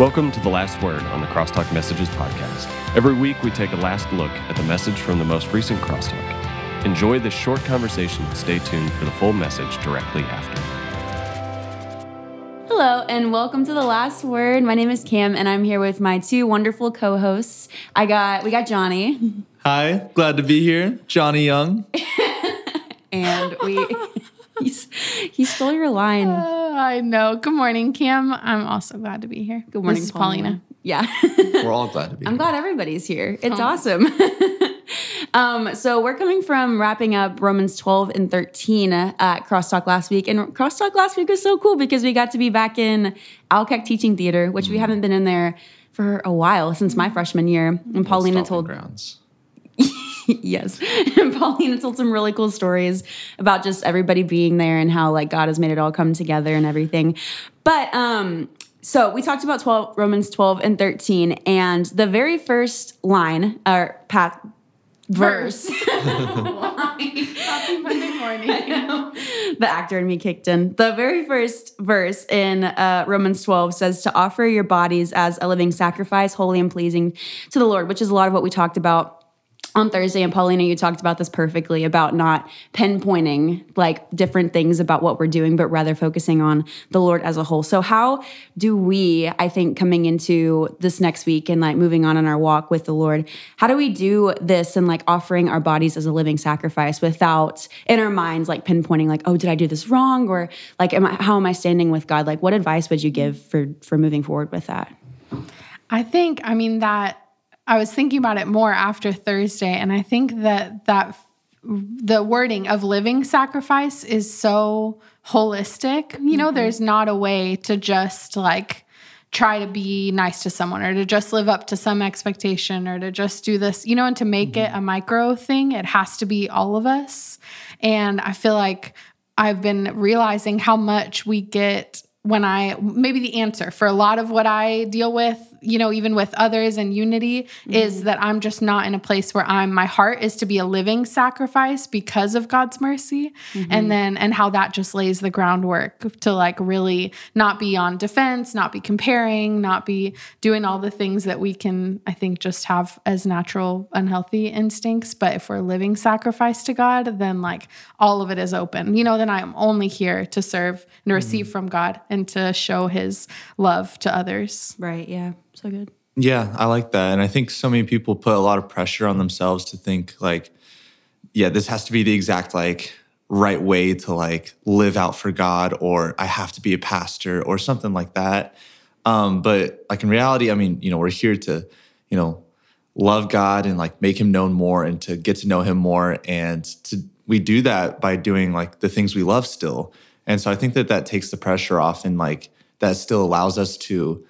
Welcome to The Last Word on the Crosstalk Messages podcast. Every week, we take a last look at the message from the most recent Crosstalk. Enjoy this short conversation and stay tuned for the full message directly after. Hello, and welcome to The Last Word. My name is Cam, and I'm here with my two wonderful co hosts. I got, we got Johnny. Hi, glad to be here. Johnny Young. and we. He's, he stole your line. Uh, I know. Good morning, Cam. I'm also glad to be here. Good morning, Paulina. Paulina. Yeah. We're all glad to be here. I'm here. glad everybody's here. It's oh. awesome. um, so we're coming from wrapping up Romans 12 and 13 at Crosstalk last week. And Crosstalk last week was so cool because we got to be back in Alkek Teaching Theater, which mm. we haven't been in there for a while since my freshman year. And Paulina told grounds. Yes. And Paulina told some really cool stories about just everybody being there and how like God has made it all come together and everything. But um so we talked about 12 Romans 12 and 13 and the very first line or path verse. Monday morning. The actor in me kicked in. The very first verse in uh, Romans 12 says to offer your bodies as a living sacrifice, holy and pleasing to the Lord, which is a lot of what we talked about on Thursday, and Paulina, you talked about this perfectly about not pinpointing like different things about what we're doing, but rather focusing on the Lord as a whole. So, how do we, I think, coming into this next week and like moving on in our walk with the Lord, how do we do this and like offering our bodies as a living sacrifice without in our minds like pinpointing like, oh, did I do this wrong, or like, am I, how am I standing with God? Like, what advice would you give for for moving forward with that? I think, I mean that I was thinking about it more after Thursday, and I think that that the wording of living sacrifice is so holistic. You know, mm-hmm. there's not a way to just like try to be nice to someone or to just live up to some expectation or to just do this, you know, and to make mm-hmm. it a micro thing, it has to be all of us. And I feel like I've been realizing how much we get when I maybe the answer for a lot of what I deal with you know, even with others and unity, mm-hmm. is that I'm just not in a place where I'm, my heart is to be a living sacrifice because of God's mercy. Mm-hmm. And then, and how that just lays the groundwork to like really not be on defense, not be comparing, not be doing all the things that we can, I think, just have as natural, unhealthy instincts. But if we're living sacrifice to God, then like all of it is open. You know, then I'm only here to serve and receive mm-hmm. from God and to show his love to others. Right. Yeah so good. Yeah, I like that. And I think so many people put a lot of pressure on themselves to think like, yeah, this has to be the exact like right way to like live out for God or I have to be a pastor or something like that. Um, but like in reality, I mean, you know, we're here to, you know, love God and like make him known more and to get to know him more. And to, we do that by doing like the things we love still. And so I think that that takes the pressure off and like that still allows us to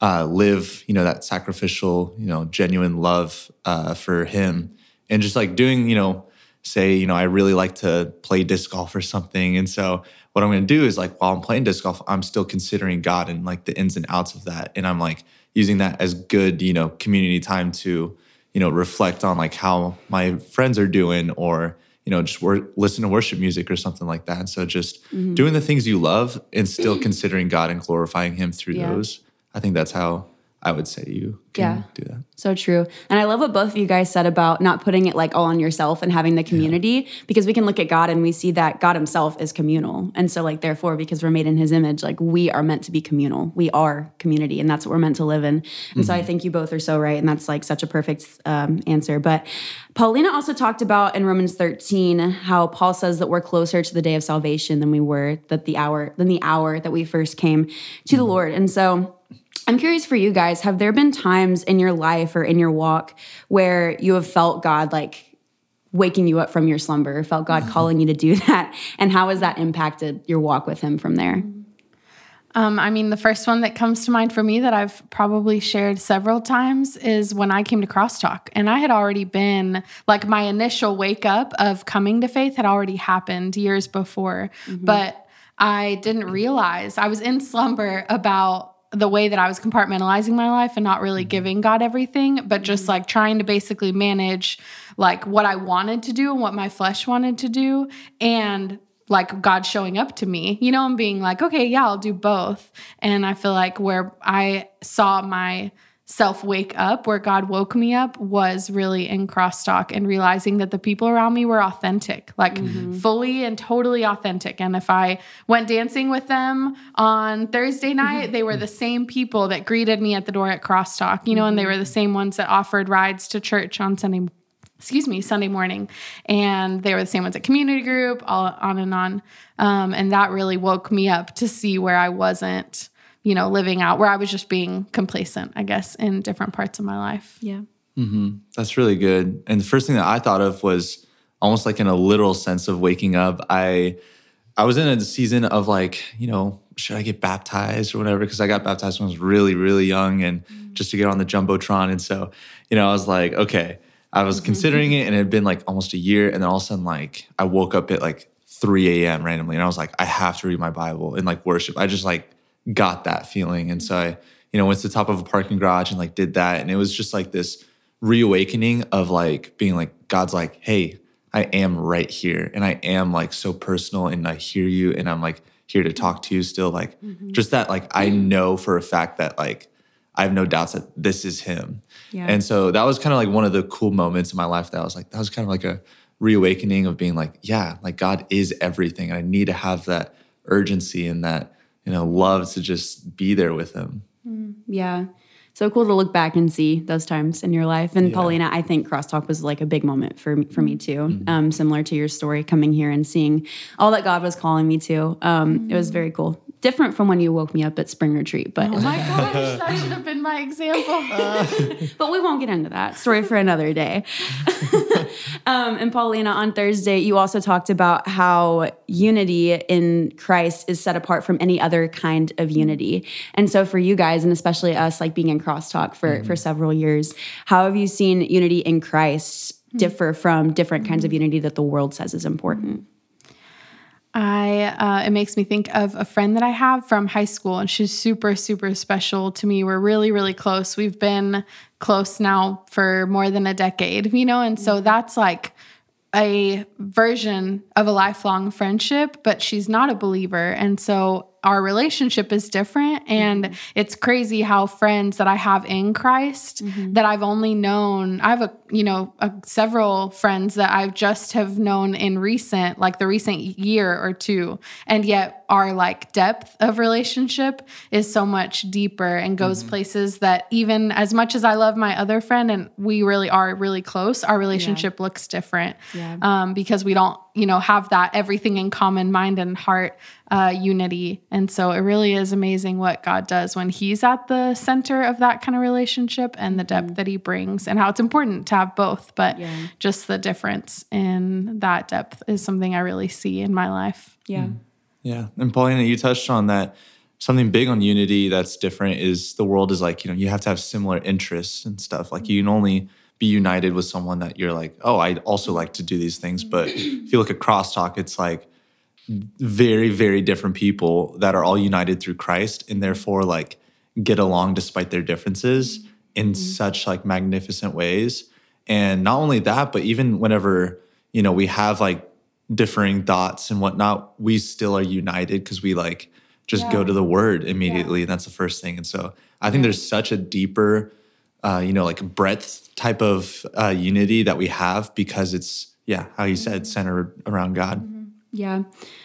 uh, live, you know, that sacrificial, you know, genuine love uh, for him, and just like doing, you know, say, you know, I really like to play disc golf or something, and so what I'm going to do is like while I'm playing disc golf, I'm still considering God and like the ins and outs of that, and I'm like using that as good, you know, community time to, you know, reflect on like how my friends are doing or you know just wor- listen to worship music or something like that. And so just mm-hmm. doing the things you love and still considering god and glorifying him through yeah. those I think that's how I would say you can yeah. do that. So true. And I love what both of you guys said about not putting it like all on yourself and having the community yeah. because we can look at God and we see that God himself is communal. And so like therefore because we're made in his image, like we are meant to be communal. We are community and that's what we're meant to live in. And mm-hmm. so I mm-hmm. think you both are so right and that's like such a perfect um, answer. But Paulina also talked about in Romans 13 how Paul says that we're closer to the day of salvation than we were that the hour than the hour that we first came to mm-hmm. the Lord. And so I'm curious for you guys, have there been times in your life or in your walk where you have felt God like waking you up from your slumber, felt God mm-hmm. calling you to do that? And how has that impacted your walk with Him from there? Um, I mean, the first one that comes to mind for me that I've probably shared several times is when I came to Crosstalk. And I had already been, like, my initial wake up of coming to faith had already happened years before. Mm-hmm. But I didn't realize I was in slumber about the way that I was compartmentalizing my life and not really mm-hmm. giving God everything, but just mm-hmm. like trying to basically manage like what I wanted to do and what my flesh wanted to do. And like God showing up to me, you know, and being like, okay, yeah, I'll do both. And I feel like where I saw my self wake up, where God woke me up, was really in crosstalk and realizing that the people around me were authentic, like mm-hmm. fully and totally authentic. And if I went dancing with them on Thursday night, mm-hmm. they were the same people that greeted me at the door at crosstalk, you know, mm-hmm. and they were the same ones that offered rides to church on Sunday excuse me, Sunday morning. And they were the same ones at community group, all on and on. Um, and that really woke me up to see where I wasn't, you know, living out, where I was just being complacent, I guess, in different parts of my life. Yeah. Mm-hmm. That's really good. And the first thing that I thought of was almost like in a literal sense of waking up. I I was in a season of like, you know, should I get baptized or whatever? Because I got baptized when I was really, really young and mm-hmm. just to get on the Jumbotron. And so, you know, I was like, okay, I was mm-hmm. considering it and it had been like almost a year. And then all of a sudden, like I woke up at like 3 a.m. randomly and I was like, I have to read my Bible and like worship. I just like got that feeling. And so I, you know, went to the top of a parking garage and like did that. And it was just like this reawakening of like being like, God's like, hey, I am right here. And I am like so personal and I hear you and I'm like here to talk to you still. Like mm-hmm. just that, like I know for a fact that like I have no doubts that this is him. Yeah. And so that was kind of like one of the cool moments in my life that I was like, that was kind of like a reawakening of being like, yeah, like God is everything. And I need to have that urgency and that, you know, love to just be there with him. Mm, yeah. So cool to look back and see those times in your life. And yeah. Paulina, I think crosstalk was like a big moment for me, for me too. Mm-hmm. Um, similar to your story, coming here and seeing all that God was calling me to. Um, mm-hmm. It was very cool different from when you woke me up at spring retreat. But oh my gosh, that should have been my example. Uh, but we won't get into that story for another day. um, and Paulina, on Thursday, you also talked about how unity in Christ is set apart from any other kind of unity. And so for you guys, and especially us, like being in crosstalk for mm-hmm. for several years, how have you seen unity in Christ differ from different kinds of unity that the world says is important? I uh, it makes me think of a friend that I have from high school, and she's super super special to me. We're really really close. We've been close now for more than a decade, you know, and so mm-hmm. that's like a version of a lifelong friendship, but she's not a believer, and so our relationship is different and mm-hmm. it's crazy how friends that I have in Christ mm-hmm. that I've only known I have a you know a, several friends that I've just have known in recent like the recent year or two and yet our like depth of relationship is so much deeper and goes mm-hmm. places that even as much as I love my other friend and we really are really close our relationship yeah. looks different yeah. um, because we don't you know have that everything in common mind and heart uh, unity and so it really is amazing what god does when he's at the center of that kind of relationship and the depth mm-hmm. that he brings and how it's important to have both but yeah. just the difference in that depth is something i really see in my life yeah mm. yeah and paulina you touched on that something big on unity that's different is the world is like you know you have to have similar interests and stuff like you can only be united with someone that you're like, oh, I also like to do these things. But if you look at crosstalk, it's like very, very different people that are all united through Christ and therefore like get along despite their differences in mm-hmm. such like magnificent ways. And not only that, but even whenever, you know, we have like differing thoughts and whatnot, we still are united because we like just yeah. go to the word immediately. Yeah. And that's the first thing. And so I think there's such a deeper uh, you know, like breadth type of uh, unity that we have because it's, yeah, how you said, centered around God. Mm-hmm. Yeah.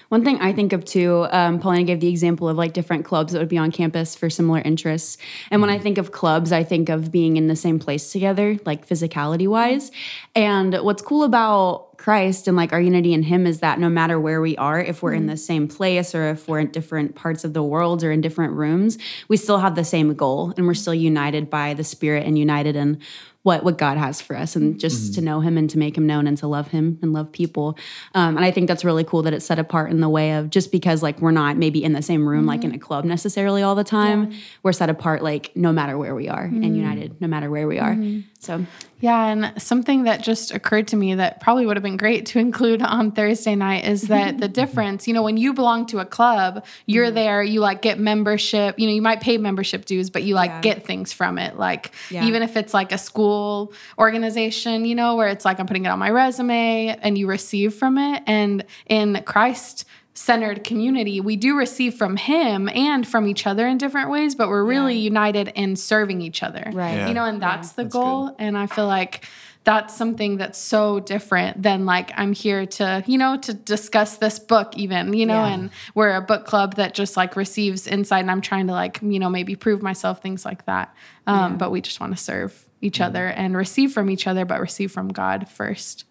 One thing I think of too, um, Paulina gave the example of like different clubs that would be on campus for similar interests. And when I mm-hmm. think of clubs, I think of being in the same place together, like physicality wise. And what's cool about Christ and like our unity in Him is that no matter where we are, if we're in mm-hmm. the same place or if we're in different parts of the world or in different rooms, we still have the same goal and we're still united by the Spirit and united in what what God has for us, and just mm-hmm. to know Him and to make Him known and to love Him and love people. Um, and I think that's really cool that it's set apart in the way of just because like we're not maybe in the same room mm-hmm. like in a club necessarily all the time. Yeah. We're set apart like no matter where we are mm-hmm. and united no matter where we are. Mm-hmm. So yeah, and something that just occurred to me that probably would have been great to include on Thursday night is that the difference, you know, when you belong to a club, you're mm-hmm. there, you like get membership, you know, you might pay membership dues, but you like yeah. get things from it. Like yeah. even if it's like a school school organization, you know, where it's like I'm putting it on my resume and you receive from it. And in Christ, centered community, we do receive from him and from each other in different ways, but we're really Yeah. united in serving each other. Right. Yeah. You know, and that's the That's goal. And I feel like that's something that's so different than like I'm here to, you know, to discuss this book even, you know, Yeah. and we're a book club that just like receives insight and I'm trying to like, you know, maybe prove myself, things like that. Um, But we just want to serve each other and receive from each other, but receive from God first.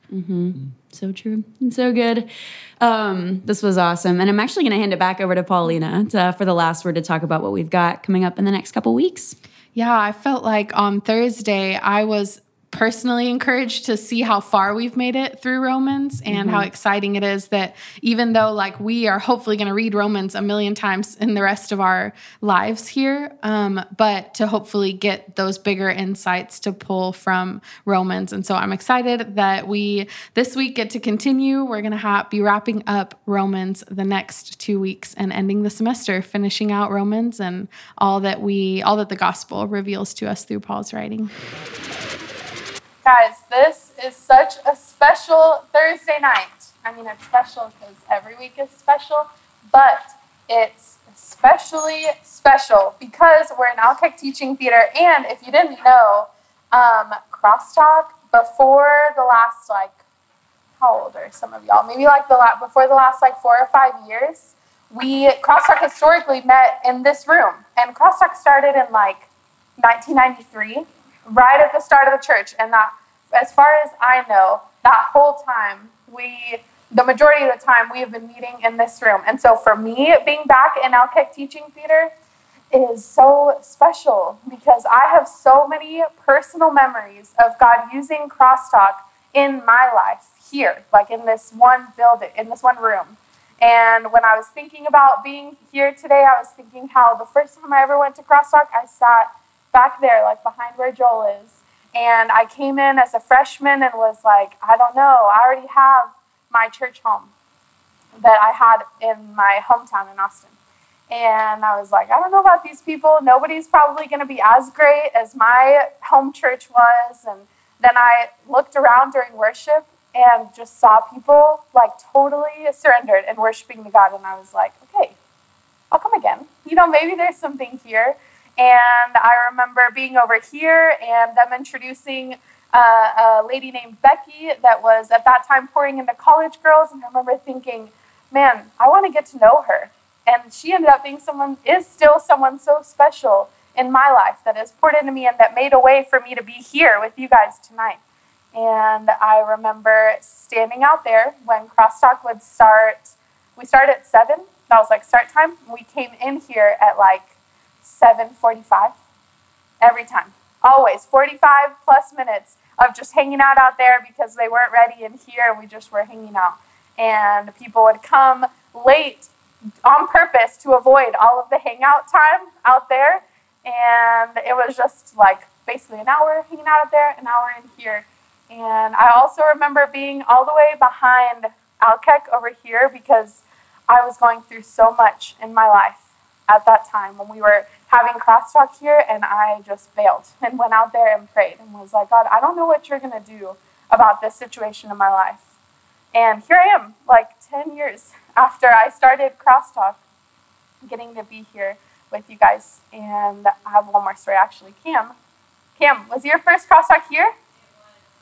So true. And so good. Um, this was awesome. And I'm actually going to hand it back over to Paulina to, for the last word to talk about what we've got coming up in the next couple weeks. Yeah, I felt like on Thursday I was personally encouraged to see how far we've made it through Romans and how exciting it is that even though like we are hopefully going to read Romans a million times in the rest of our lives here, um, but to hopefully get those bigger insights to pull from Romans. And so I'm excited that we this week get to continue. We're going to ha- be wrapping up Romans the next two weeks and ending the semester, finishing out Romans and all that we all that the gospel reveals to us through Paul's writing. Guys, this is such a special Thursday night. I mean, it's special because every week is special, but it's especially special because we're in Alkek Teaching Theater. And if you didn't know, um, Crosstalk before the last, like, how old are some of y'all? Maybe like the last, before the last like four or five years, we Crosstalk historically met in this room, and Crosstalk started in like 1993, right at the start of the church. And that, as far as I know, that whole time we, the majority of the time, we have been meeting in this room. And so for me, being back in Alkek Teaching Theater is so special because I have so many personal memories of God using crosstalk in my life here, like in this one building, in this one room. And when I was thinking about being here today, I was thinking how the first time I ever went to crosstalk, I sat back there, like behind where Joel is. And I came in as a freshman and was like, I don't know, I already have my church home that I had in my hometown in Austin. And I was like, I don't know about these people. Nobody's probably going to be as great as my home church was. And then I looked around during worship and just saw people like totally surrendered and worshiping the God. And I was like, okay, I'll come again. You know, maybe there's something here. And I remember being over here and them introducing uh, a lady named Becky that was at that time pouring into college girls. And I remember thinking, man, I want to get to know her. And she ended up being someone, is still someone so special in my life that has poured into me and that made a way for me to be here with you guys tonight. And I remember standing out there when Crosstalk would start. We started at 7. That was like start time. We came in here at like 7:45 every time. Always 45 plus minutes of just hanging out out there because they weren't ready in here and we just were hanging out. And people would come late on purpose to avoid all of the hangout time out there. And it was just like basically an hour hanging out out there, an hour in here. And I also remember being all the way behind Alkek over here because I was going through so much in my life at that time when we were having crosstalk here and I just bailed and went out there and prayed and was like, God, I don't know what you're going to do about this situation in my life. And here I am, like 10 years after I started crosstalk, getting to be here with you guys. And I have one more story actually. Cam, Cam, was your first crosstalk here?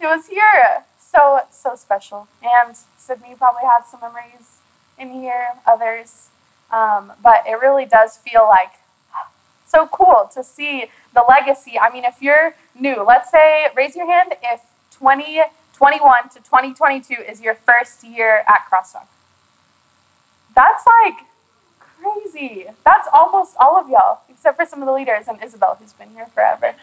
It was here. So, so special. And Sydney probably has some memories in here, others. Um, but it really does feel like so cool to see the legacy. I mean, if you're new, let's say, raise your hand if 2021 to 2022 is your first year at Crosstalk. That's like crazy. That's almost all of y'all, except for some of the leaders and Isabel, who's been here forever.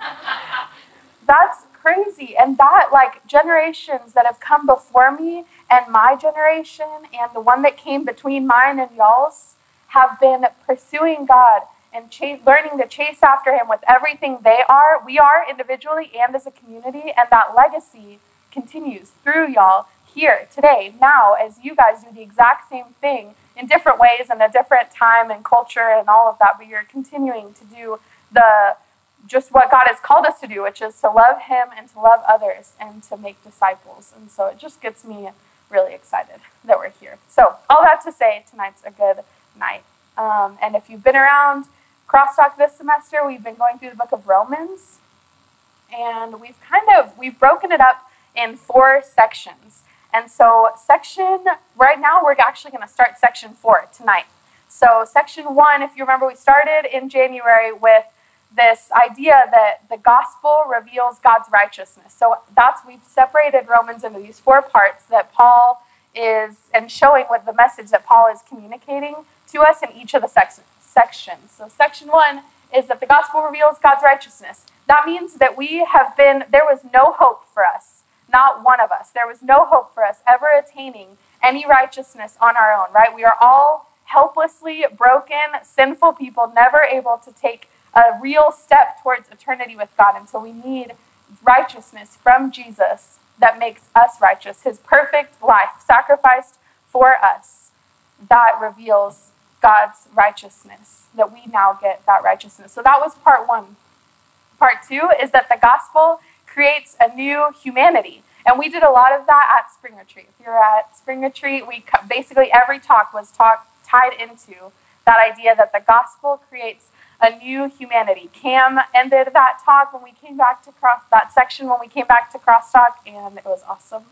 That's crazy. And that, like, generations that have come before me and my generation and the one that came between mine and y'all's have been pursuing God and learning to chase after Him with everything they are, we are individually and as a community. And that legacy continues through y'all here today, now, as you guys do the exact same thing in different ways and a different time and culture and all of that. But you're continuing to do the just what God has called us to do, which is to love Him and to love others and to make disciples. And so it just gets me really excited that we're here. So, all that to say, tonight's a good night. Um, and if you've been around Crosstalk this semester, we've been going through the book of Romans, and we've kind of we've broken it up in four sections. And so, section right now, we're actually going to start section four tonight. So, section one, if you remember, we started in January with this idea that the gospel reveals God's righteousness. So, that's we've separated Romans into these four parts that Paul is and showing what the message that Paul is communicating to us in each of the sec- sections. So, section one is that the gospel reveals God's righteousness. That means that we have been, there was no hope for us not one of us. There was no hope for us ever attaining any righteousness on our own, right? We are all helplessly broken, sinful people, never able to take a real step towards eternity with God. And so we need righteousness from Jesus that makes us righteous, his perfect life sacrificed for us that reveals God's righteousness, that we now get that righteousness. So that was part one. Part two is that the gospel creates a new humanity. And we did a lot of that at Spring Retreat. If you're at Spring Retreat, we basically every talk was talk, tied into that idea that the gospel creates a new humanity. Cam ended that talk when we came back to cross that section when we came back to crosstalk, and it was awesome.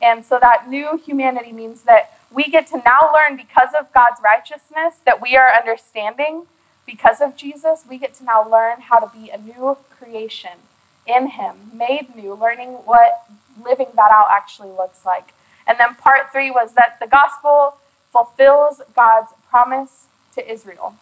And so that new humanity means that we get to now learn because of God's righteousness that we are understanding because of Jesus. We get to now learn how to be a new creation in him, made new, learning what living that out actually looks like. And then part three was that the gospel fulfills God's promise to Israel.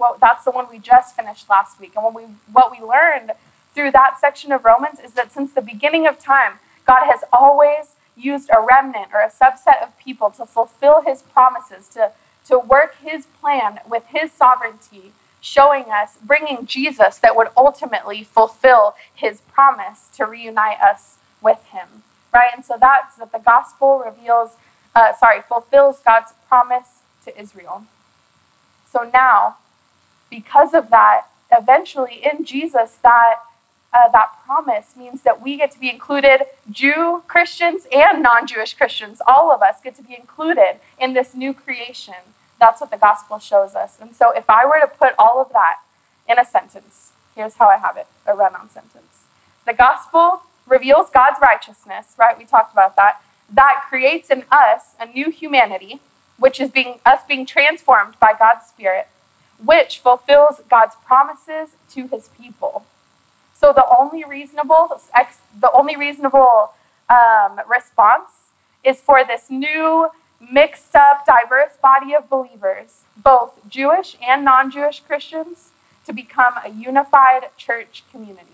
Well, that's the one we just finished last week. And we, what we learned through that section of Romans is that since the beginning of time, God has always used a remnant or a subset of people to fulfill his promises, to, to work his plan with his sovereignty showing us, bringing Jesus that would ultimately fulfill his promise to reunite us with him, right? And so that's that the gospel reveals, uh, sorry, fulfills God's promise to Israel. So now, because of that, eventually in Jesus, that uh, that promise means that we get to be included, Jew Christians and non Jewish Christians, all of us get to be included in this new creation that's what the gospel shows us. And so if I were to put all of that in a sentence, here's how I have it a run on sentence. The gospel reveals God's righteousness, right? We talked about that. That creates in us a new humanity, which is being us being transformed by God's Spirit, which fulfills God's promises to his people. So the only reasonable, the only reasonable um, response is for this new mixed up, diverse body of believers, both Jewish and non Jewish Christians, to become a unified church community.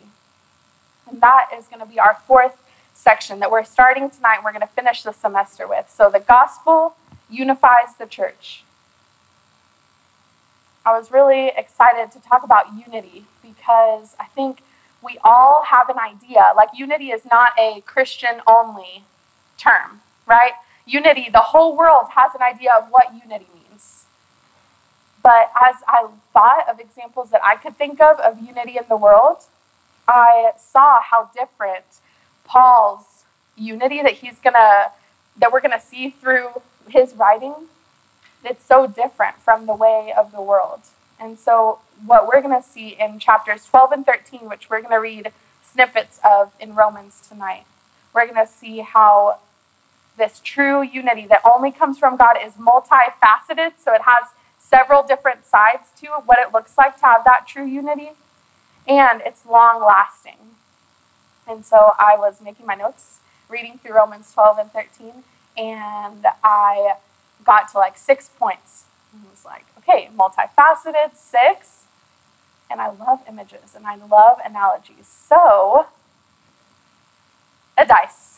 And that is going to be our fourth section that we're starting tonight. We're going to finish the semester with. So the gospel unifies the church. I was really excited to talk about unity because I think we all have an idea. Like, unity is not a Christian only term, right? unity, the whole world has an idea of what unity means. But as I thought of examples that I could think of of unity in the world, I saw how different Paul's unity that he's gonna that we're gonna see through his writing, it's so different from the way of the world. And so what we're gonna see in chapters 12 and 13, which we're gonna read snippets of in Romans tonight, we're gonna see how this true unity that only comes from God is multifaceted. So it has several different sides to what it looks like to have that true unity. And it's long lasting. And so I was making my notes, reading through Romans 12 and 13, and I got to like six points. And I was like, okay, multifaceted, six. And I love images and I love analogies. So, a dice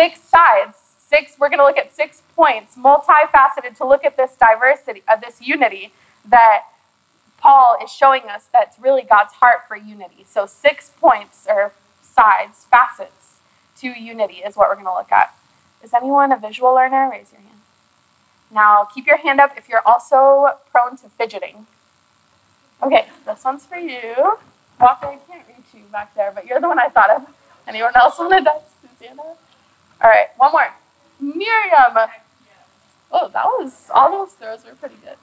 six sides. Six, we're going to look at six points, multifaceted, to look at this diversity, of uh, this unity that Paul is showing us that's really God's heart for unity. So, six points or sides, facets to unity is what we're going to look at. Is anyone a visual learner? Raise your hand. Now, keep your hand up if you're also prone to fidgeting. Okay, this one's for you. Walker, I can't reach you back there, but you're the one I thought of. Anyone else want to dice Susanna? All right, one more. Miriam. Oh, that was, all those throws were pretty good.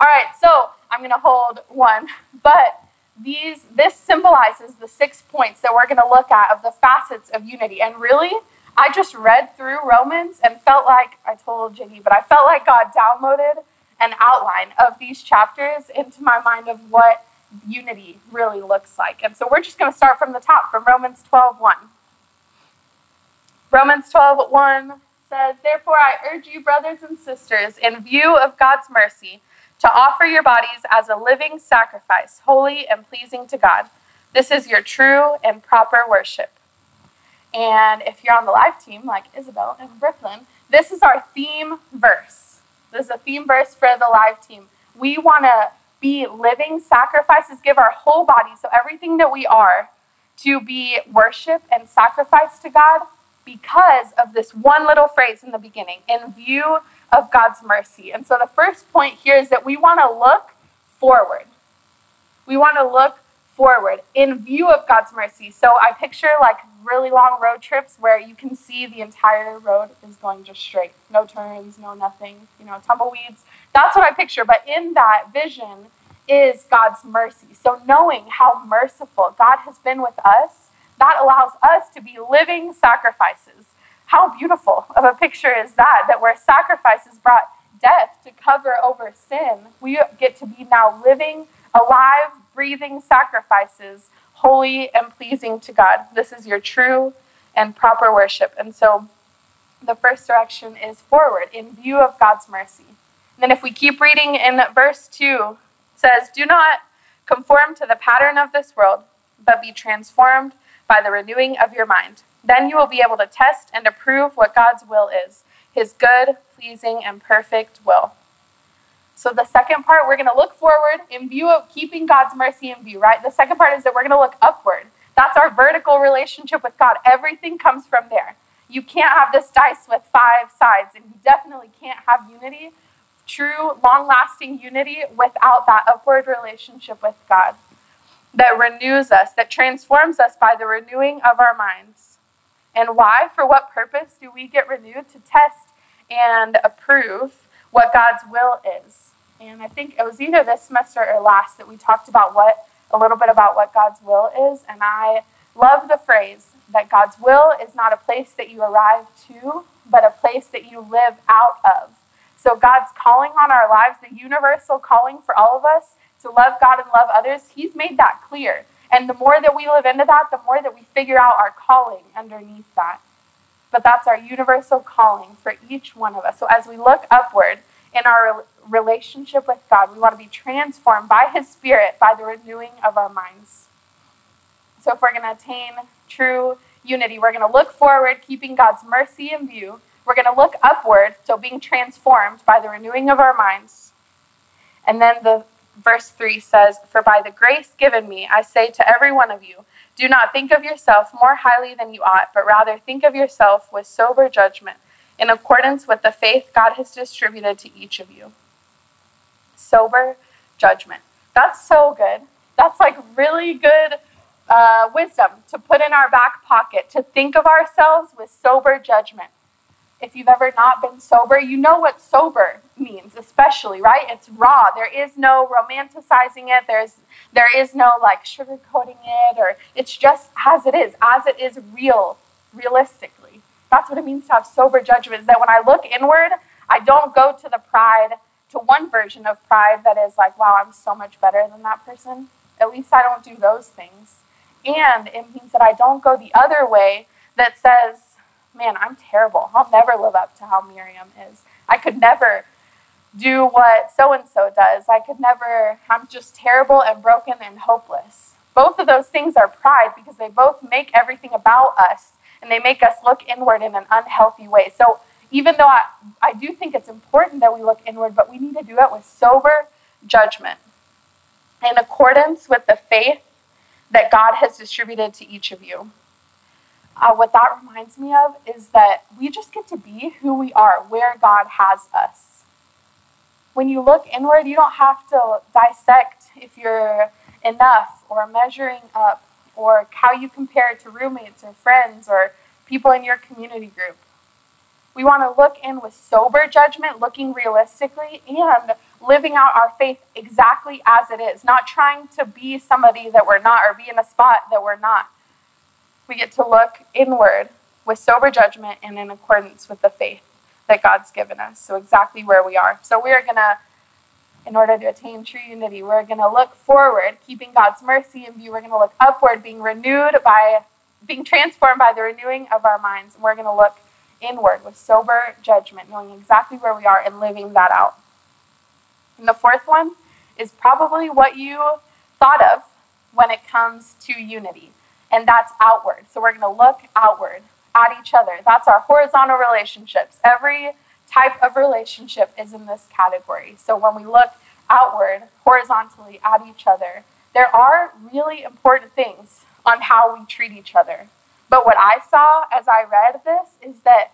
All right, so I'm going to hold one, but these this symbolizes the six points that we're going to look at of the facets of unity. And really, I just read through Romans and felt like I told Jiggy, but I felt like God downloaded an outline of these chapters into my mind of what unity really looks like. And so we're just going to start from the top from Romans 12:1. Romans 12:1 says, "Therefore I urge you brothers and sisters in view of God's mercy to offer your bodies as a living sacrifice, holy and pleasing to God. This is your true and proper worship." And if you're on the live team like Isabel and Brooklyn, this is our theme verse. This is a theme verse for the live team. We want to be living sacrifices, give our whole body, so everything that we are, to be worship and sacrifice to God because of this one little phrase in the beginning, in view of God's mercy. And so the first point here is that we want to look forward. We want to look forward in view of God's mercy. So I picture like really long road trips where you can see the entire road is going just straight. No turns, no nothing, you know, tumbleweeds. That's what I picture. But in that vision is God's mercy. So knowing how merciful God has been with us, that allows us to be living sacrifices. How beautiful of a picture is that? That where sacrifices brought death to cover over sin, we get to be now living, alive, breathing sacrifices holy and pleasing to God. This is your true and proper worship. And so the first direction is forward in view of God's mercy. And then if we keep reading in verse 2, says, Do not conform to the pattern of this world, but be transformed by the renewing of your mind. Then you will be able to test and approve what God's will is, his good, pleasing, and perfect will. So the second part, we're going to look forward in view of keeping God's mercy in view, right? The second part is that we're going to look upward. That's our vertical relationship with God. Everything comes from there. You can't have this dice with five sides, and you definitely can't have unity, true, long lasting unity, without that upward relationship with God that renews us, that transforms us by the renewing of our minds. And why? For what purpose do we get renewed? To test and approve what God's will is. And I think it was either this semester or last that we talked about what a little bit about what God's will is. And I love the phrase that God's will is not a place that you arrive to, but a place that you live out of. So God's calling on our lives, the universal calling for all of us to love God and love others, He's made that clear. And the more that we live into that, the more that we figure out our calling underneath that. But that's our universal calling for each one of us. So as we look upward in our relationship with God. We want to be transformed by His Spirit by the renewing of our minds. So, if we're going to attain true unity, we're going to look forward, keeping God's mercy in view. We're going to look upward, so being transformed by the renewing of our minds. And then the verse 3 says, For by the grace given me, I say to every one of you, do not think of yourself more highly than you ought, but rather think of yourself with sober judgment, in accordance with the faith God has distributed to each of you sober judgment. That's so good. That's like really good uh, wisdom to put in our back pocket, to think of ourselves with sober judgment. If you've ever not been sober, you know what sober means, especially, right? It's raw. There is no romanticizing it. There's there is no like sugarcoating it or it's just as it is, as it is real, realistically. That's what it means to have sober judgment. Is that when I look inward, I don't go to the pride to one version of pride that is like, wow, I'm so much better than that person. At least I don't do those things. And it means that I don't go the other way that says, man, I'm terrible. I'll never live up to how Miriam is. I could never do what so and so does. I could never, I'm just terrible and broken and hopeless. Both of those things are pride because they both make everything about us and they make us look inward in an unhealthy way. So even though I, I do think it's important that we look inward, but we need to do it with sober judgment in accordance with the faith that God has distributed to each of you. Uh, what that reminds me of is that we just get to be who we are, where God has us. When you look inward, you don't have to dissect if you're enough or measuring up or how you compare to roommates or friends or people in your community group. We want to look in with sober judgment, looking realistically, and living out our faith exactly as it is, not trying to be somebody that we're not or be in a spot that we're not. We get to look inward with sober judgment and in accordance with the faith that God's given us. So, exactly where we are. So, we are going to, in order to attain true unity, we're going to look forward, keeping God's mercy in view. We're going to look upward, being renewed by, being transformed by the renewing of our minds. And we're going to look inward with sober judgment, knowing exactly where we are and living that out. And the fourth one is probably what you thought of when it comes to unity, and that's outward. So we're going to look outward at each other. That's our horizontal relationships. Every type of relationship is in this category. So when we look outward, horizontally at each other, there are really important things on how we treat each other. But what I saw as I read this is that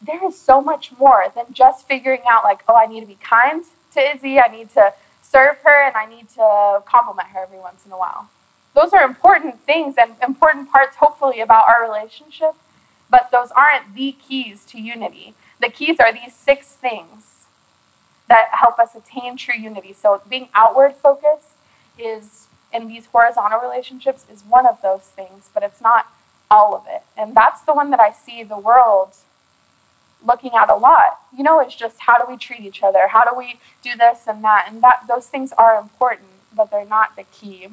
there is so much more than just figuring out, like, oh, I need to be kind to Izzy, I need to serve her, and I need to compliment her every once in a while. Those are important things and important parts, hopefully, about our relationship, but those aren't the keys to unity. The keys are these six things that help us attain true unity. So, being outward focused is in these horizontal relationships is one of those things, but it's not all of it. And that's the one that I see the world looking at a lot. You know, it's just how do we treat each other? How do we do this and that? And that those things are important, but they're not the key.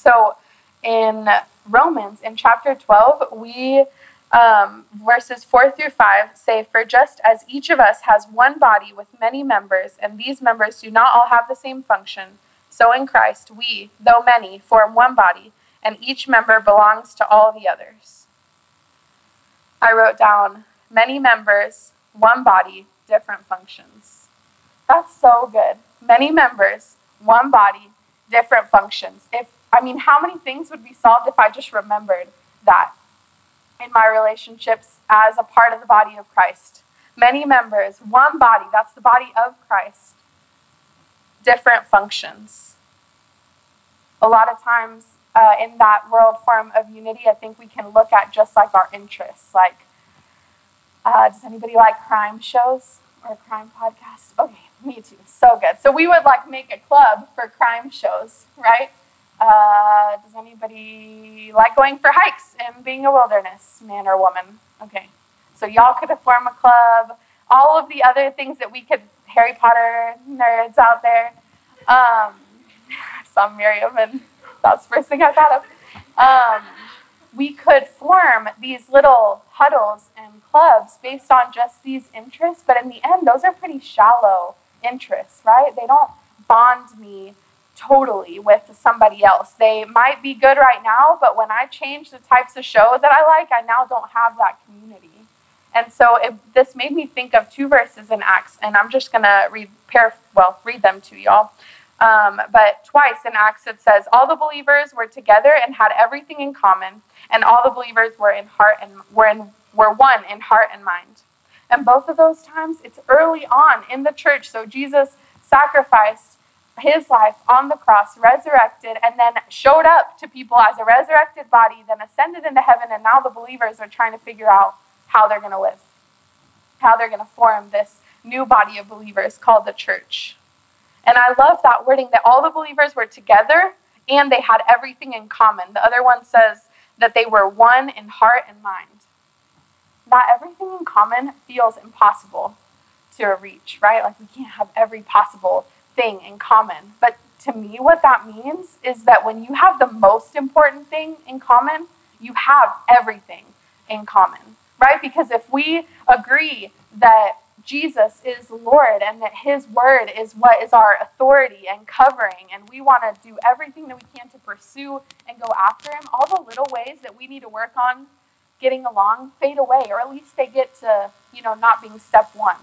So in Romans, in chapter 12, we um, verses 4 through 5 say, For just as each of us has one body with many members, and these members do not all have the same function, so in Christ we, though many, form one body and each member belongs to all the others. I wrote down many members, one body, different functions. That's so good. Many members, one body, different functions. If I mean, how many things would be solved if I just remembered that in my relationships as a part of the body of Christ? Many members, one body, that's the body of Christ, different functions. A lot of times uh, in that world form of unity, I think we can look at just like our interests. Like, uh, does anybody like crime shows or crime podcasts? Okay, me too. So good. So we would like make a club for crime shows, right? Uh, does anybody like going for hikes and being a wilderness man or woman? Okay. So y'all could form a club. All of the other things that we could, Harry Potter nerds out there. Um, some Miriam and that's the first thing I thought of. Um, we could form these little huddles and clubs based on just these interests, but in the end, those are pretty shallow interests, right? They don't bond me totally with somebody else. They might be good right now, but when I change the types of show that I like, I now don't have that community. And so it, this made me think of two verses in Acts, and I'm just going to read, pair, well, read them to y'all. Um, but twice in Acts it says, all the believers were together and had everything in common, and all the believers were in heart and were in were one in heart and mind. And both of those times, it's early on in the church. So Jesus sacrificed his life on the cross, resurrected, and then showed up to people as a resurrected body, then ascended into heaven, and now the believers are trying to figure out how they're going to live, how they're going to form this new body of believers called the church. And I love that wording that all the believers were together and they had everything in common. The other one says that they were one in heart and mind. That everything in common feels impossible to reach, right? Like we can't have every possible thing in common. But to me, what that means is that when you have the most important thing in common, you have everything in common, right? Because if we agree that Jesus is Lord and that His word is what is our authority and covering, and we want to do everything that we can to pursue and go after Him, all the little ways that we need to work on getting along fade away, or at least they get to, you know, not being step one.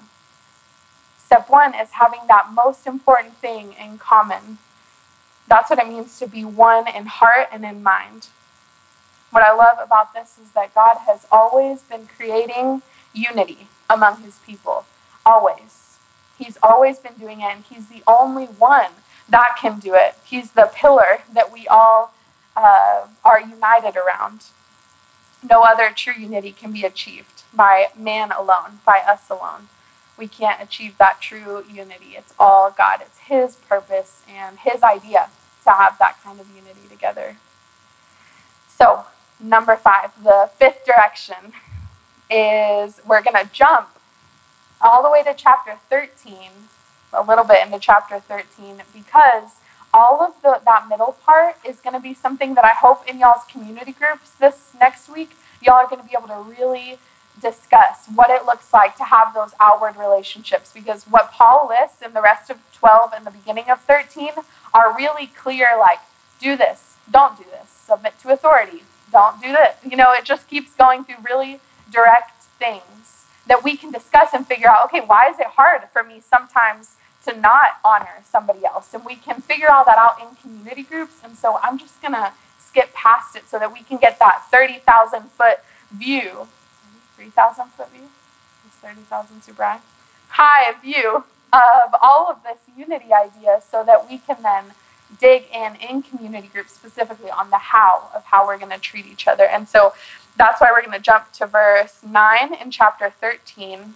Step one is having that most important thing in common. That's what it means to be one in heart and in mind. What I love about this is that God has always been creating unity among his people. Always. He's always been doing it, and he's the only one that can do it. He's the pillar that we all uh, are united around. No other true unity can be achieved by man alone, by us alone. We can't achieve that true unity. It's all God. It's His purpose and His idea to have that kind of unity together. So, number five, the fifth direction is we're going to jump all the way to chapter 13, a little bit into chapter 13, because all of the, that middle part is going to be something that I hope in y'all's community groups this next week, y'all are going to be able to really discuss what it looks like to have those outward relationships. Because what Paul lists in the rest of 12 and the beginning of 13 are really clear like, do this, don't do this, submit to authority, don't do this. You know, it just keeps going through really direct things that we can discuss and figure out okay, why is it hard for me sometimes to not honor somebody else? And we can figure all that out in community groups. And so I'm just going to skip past it so that we can get that 30,000 foot view. 3,000 foot view? Is 30,000 super high? High view of all of this unity idea so that we can then dig in in community groups specifically on the how of how we're going to treat each other. And so that's why we're going to jump to verse 9 in chapter 13.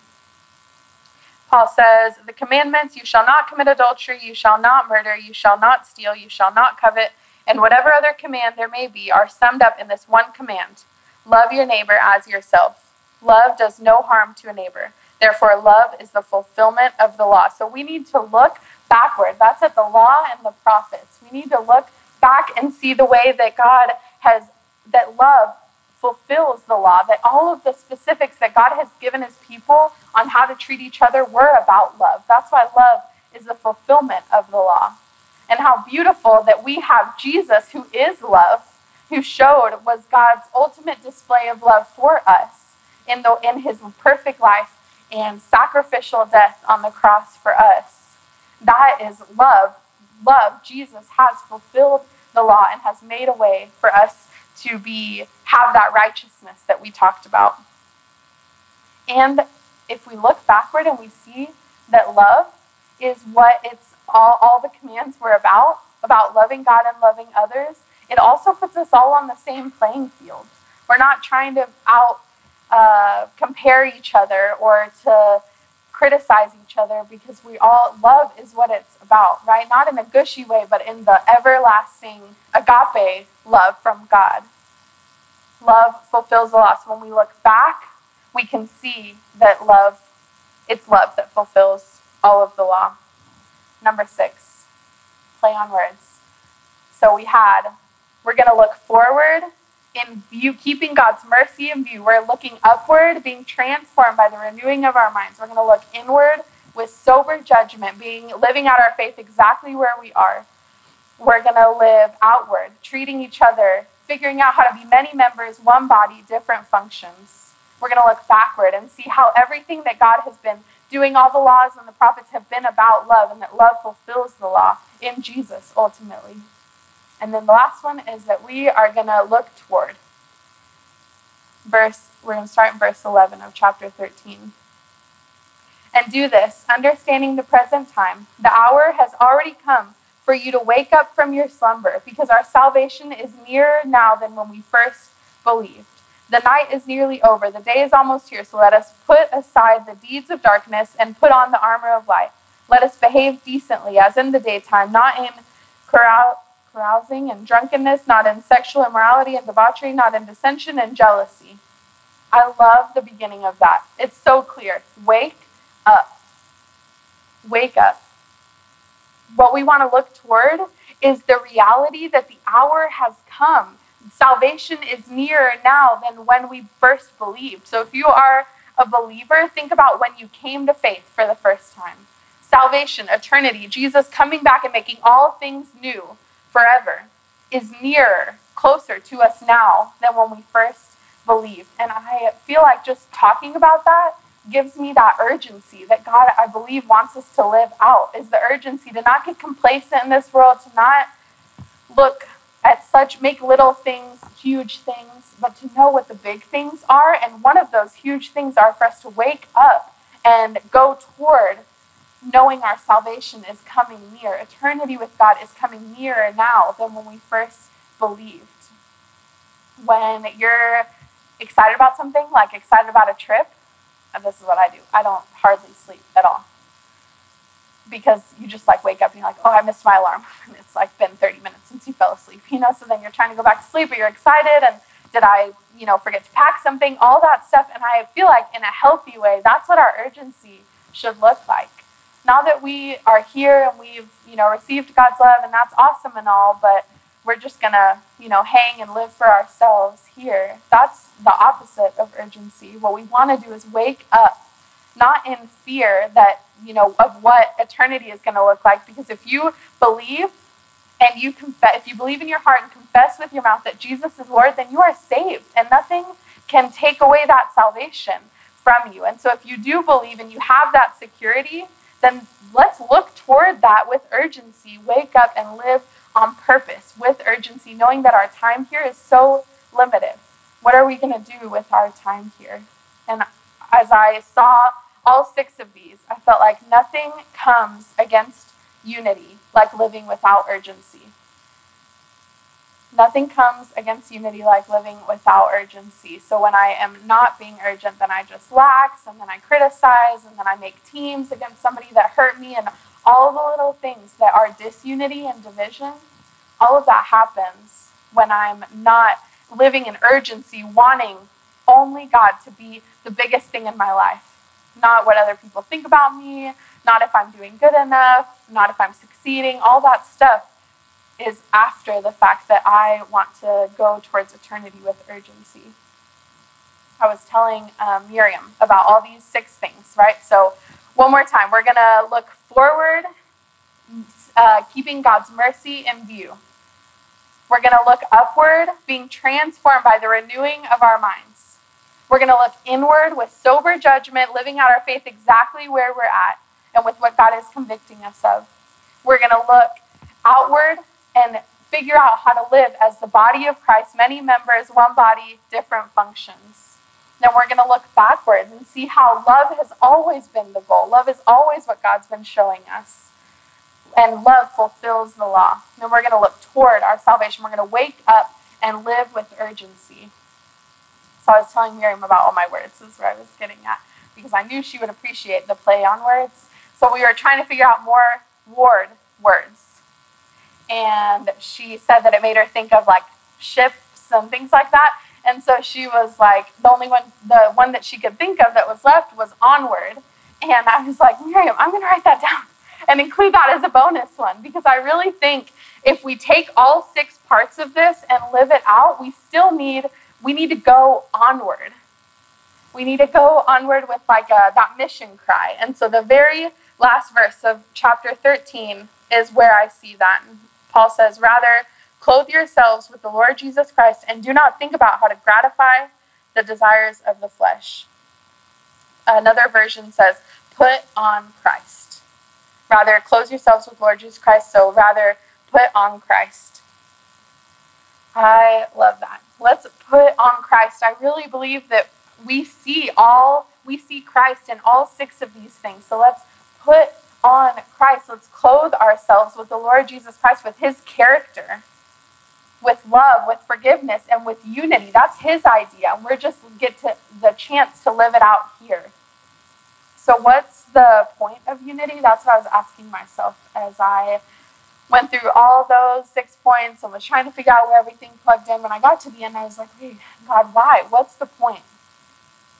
Paul says, The commandments you shall not commit adultery, you shall not murder, you shall not steal, you shall not covet, and whatever other command there may be are summed up in this one command love your neighbor as yourself. Love does no harm to a neighbor. Therefore, love is the fulfillment of the law. So we need to look backward. That's at the law and the prophets. We need to look back and see the way that God has, that love fulfills the law, that all of the specifics that God has given his people on how to treat each other were about love. That's why love is the fulfillment of the law. And how beautiful that we have Jesus, who is love, who showed was God's ultimate display of love for us in, the, in his perfect life and sacrificial death on the cross for us. That is love. Love. Jesus has fulfilled the law and has made a way for us to be have that righteousness that we talked about. And if we look backward and we see that love is what it's all, all the commands were about, about loving God and loving others, it also puts us all on the same playing field. We're not trying to out uh, compare each other or to criticize each other because we all love is what it's about, right? Not in a gushy way, but in the everlasting agape love from God. Love fulfills the loss. When we look back, we can see that love, it's love that fulfills all of the law. Number six, play on words. So we had, we're going to look forward in view, keeping God's mercy in view. We're looking upward, being transformed by the renewing of our minds. We're going to look inward with sober judgment, being living out our faith exactly where we are. We're going to live outward, treating each other, figuring out how to be many members, one body, different functions. We're going to look backward and see how everything that God has been doing, all the laws and the prophets have been about love, and that love fulfills the law in Jesus ultimately. And then the last one is that we are going to look toward. Verse, we're going to start in verse 11 of chapter 13. And do this, understanding the present time. The hour has already come for you to wake up from your slumber, because our salvation is nearer now than when we first believed. The night is nearly over, the day is almost here, so let us put aside the deeds of darkness and put on the armor of light. Let us behave decently, as in the daytime, not in carousing carousing and drunkenness, not in sexual immorality and debauchery, not in dissension and jealousy. I love the beginning of that. It's so clear. Wake up. Wake up. What we want to look toward is the reality that the hour has come. Salvation is nearer now than when we first believed. So if you are a believer, think about when you came to faith for the first time. Salvation, eternity, Jesus coming back and making all things new forever is nearer, closer to us now than when we first believed. And I feel like just talking about that gives me that urgency that God, I believe, wants us to live out is the urgency to not get complacent in this world, to not look at such, make little things huge things, but to know what the big things are. And one of those huge things are for us to wake up and go toward knowing our salvation is coming near. Eternity with God is coming nearer now than when we first believed. When you're excited about something, like excited about a trip, and this is what I do. I don't hardly sleep at all. Because you just like wake up and you're like, oh, I missed my alarm. And it's like been 30 minutes since you fell asleep, you know? So then you're trying to go back to sleep, but you're excited. And did I, you know, forget to pack something? All that stuff. And I feel like in a healthy way, that's what our urgency should look like. Now that we are here and we've, you know, received God's love, and that's awesome and all, but we're just gonna, you know, hang and live for ourselves here. That's the opposite of urgency. What we want to do is wake up, not in fear that, you know, of what eternity is going to look like. Because if you believe and you confess, if you believe in your heart and confess with your mouth that Jesus is Lord, then you are saved, and nothing can take away that salvation from you. And so if you do believe and you have that security, then let's look toward that with urgency. Wake up and live on purpose with urgency, knowing that our time here is so limited. What are we going to do with our time here? And as I saw all six of these, I felt like nothing comes against unity like living without urgency. Nothing comes against unity like living without urgency. So when I am not being urgent, then I just lax and then I criticize and then I make teams against somebody that hurt me and all the little things that are disunity and division, all of that happens when I'm not living in urgency, wanting only God to be the biggest thing in my life. Not what other people think about me, not if I'm doing good enough, not if I'm succeeding. All that stuff is after the fact that I want to go towards eternity with urgency. I was telling um, Miriam about all these six things, right? So, one more time, we're going to look forward, uh, keeping God's mercy in view. We're going to look upward, being transformed by the renewing of our minds. We're going to look inward with sober judgment, living out our faith exactly where we're at and with what God is convicting us of. We're going to look outward and figure out how to live as the body of Christ, many members, one body, different functions. Then we're going to look backwards and see how love has always been the goal. Love is always what God's been showing us. And love fulfills the law. Then we're going to look toward our salvation. We're going to wake up and live with urgency. So I was telling Miriam about all my words. This is where I was getting at because I knew she would appreciate the play on words. So we were trying to figure out more ward words. And she said that it made her think of like ships and things like that. And so she was like, the only one, the one that she could think of that was left was onward. And I was like, Miriam, I'm going to write that down and include that as a bonus one because I really think if we take all six parts of this and live it out, we still need we need to go onward. We need to go onward with like a, that mission cry. And so the very last verse of chapter 13 is where I see that. Paul says, Rather, clothe yourselves with the Lord Jesus Christ and do not think about how to gratify the desires of the flesh. Another version says, Put on Christ. Rather, clothe yourselves with Lord Jesus Christ. So, rather, put on Christ. I love that. Let's put on Christ. I really believe that we see all, we see Christ in all six of these things. So let's put on Christ. Let's clothe ourselves with the Lord Jesus Christ, with his character, with love, with forgiveness, and with unity. That's his idea. And we're just get to the chance to live it out here. So what's the point of unity? That's what I was asking myself as I went through all those six points and was trying to figure out where everything plugged in. When I got to the end, I was like, hey, God, why? What's the point?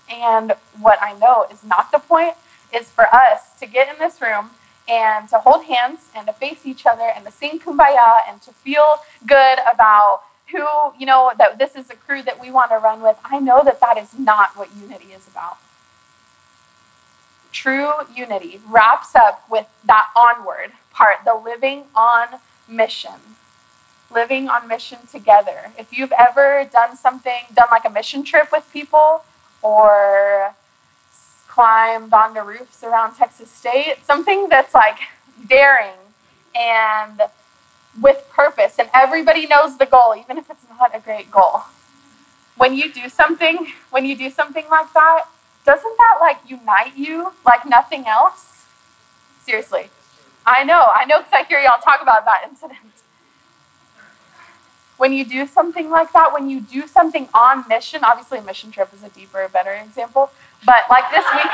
And what I know is not the point is for us to get in this room and to hold hands and to face each other and to sing kumbaya and to feel good about who, you know, that this is a crew that we want to run with. I know that that is not what unity is about. True unity wraps up with that onward part, the living on mission. Living on mission together. If you've ever done something, done like a mission trip with people, or climbed on the roofs around Texas State, something that's like daring and with purpose, and everybody knows the goal, even if it's not a great goal. When you do something, when you do something like that, doesn't that like unite you like nothing else? Seriously. I know, I know because I hear y'all talk about that incident. When you do something like that, when you do something on mission, obviously a mission trip is a deeper, better example, but like this week,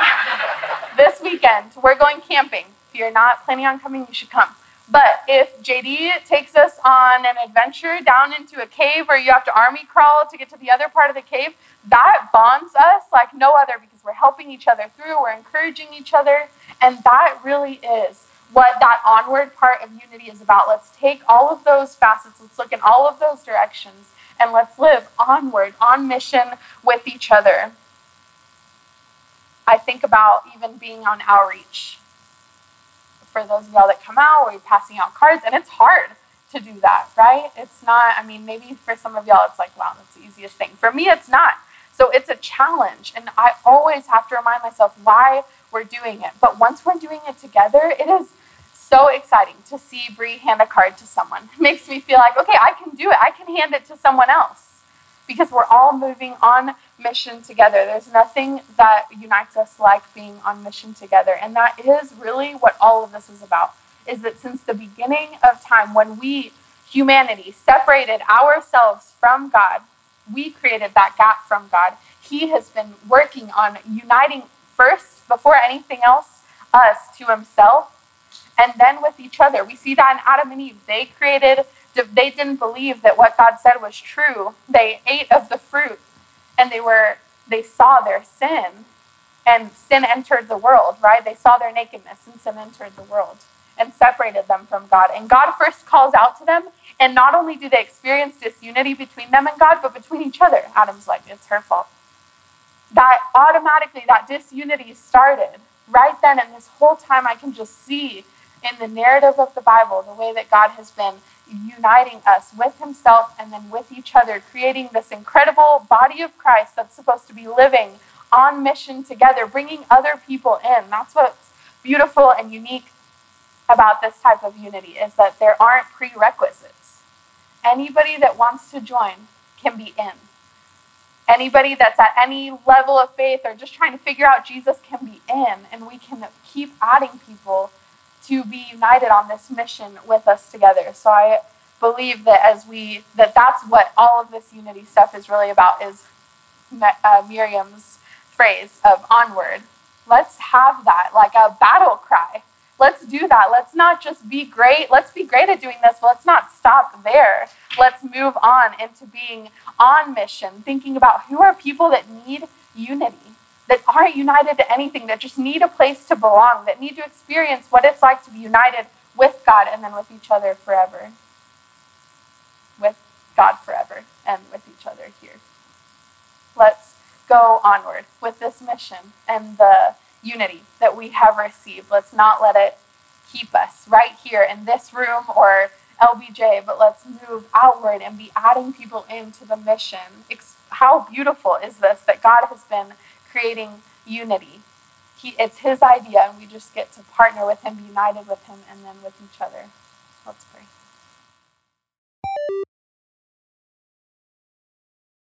this weekend, we're going camping. If you're not planning on coming, you should come. But if JD takes us on an adventure down into a cave where you have to army crawl to get to the other part of the cave, that bonds us like no other because we're helping each other through, we're encouraging each other, and that really is what that onward part of unity is about. Let's take all of those facets, let's look in all of those directions, and let's live onward, on mission with each other. I think about even being on outreach for those of y'all that come out, we're passing out cards, and it's hard to do that, right? It's not, I mean, maybe for some of y'all, it's like, wow, that's the easiest thing. For me, it's not. So it's a challenge, and I always have to remind myself why we're doing it. But once we're doing it together, it is so exciting to see Bree hand a card to someone. It makes me feel like, okay, I can do it. I can hand it to someone else because we're all moving on mission together. There's nothing that unites us like being on mission together. And that is really what all of this is about. Is that since the beginning of time, when we, humanity, separated ourselves from God, we created that gap from God. He has been working on uniting first, before anything else, us to Himself and then with each other. We see that in Adam and Eve. They created, they didn't believe that what God said was true. They ate of the fruit and they were they saw their sin and sin entered the world, right? They saw their nakedness and sin entered the world and separated them from God. And God first calls out to them, and not only do they experience disunity between them and God, but between each other. Adam's like, it's her fault. That automatically, that disunity started right then, and this whole time I can just see in the narrative of the Bible the way that God has been uniting us with himself and then with each other, creating this incredible body of Christ that's supposed to be living on mission together, bringing other people in. That's what's beautiful and unique about this type of unity is that there aren't prerequisites. Anybody that wants to join can be in. Anybody that's at any level of faith or just trying to figure out Jesus can be in, and we can keep adding people to be united on this mission with us together. So I believe that as we that that's what all of this unity stuff is really about is uh, Miriam's phrase of onward. Let's have that like a battle cry. Let's do that. Let's not just be great. Let's be great at doing this, but let's not stop there. Let's move on into being on mission, thinking about who are people that need unity that aren't united to anything, that just need a place to belong, that need to experience what it's like to be united with God and then with each other forever. With God forever and with each other here. Let's go onward with this mission and the unity that we have received. Let's not let it keep us right here in this room or LBJ, but let's move outward and be adding people into the mission. How beautiful is this that God has been creating unity. He, it's his idea, and we just get to partner with him, be united with him, and then with each other. Let's pray.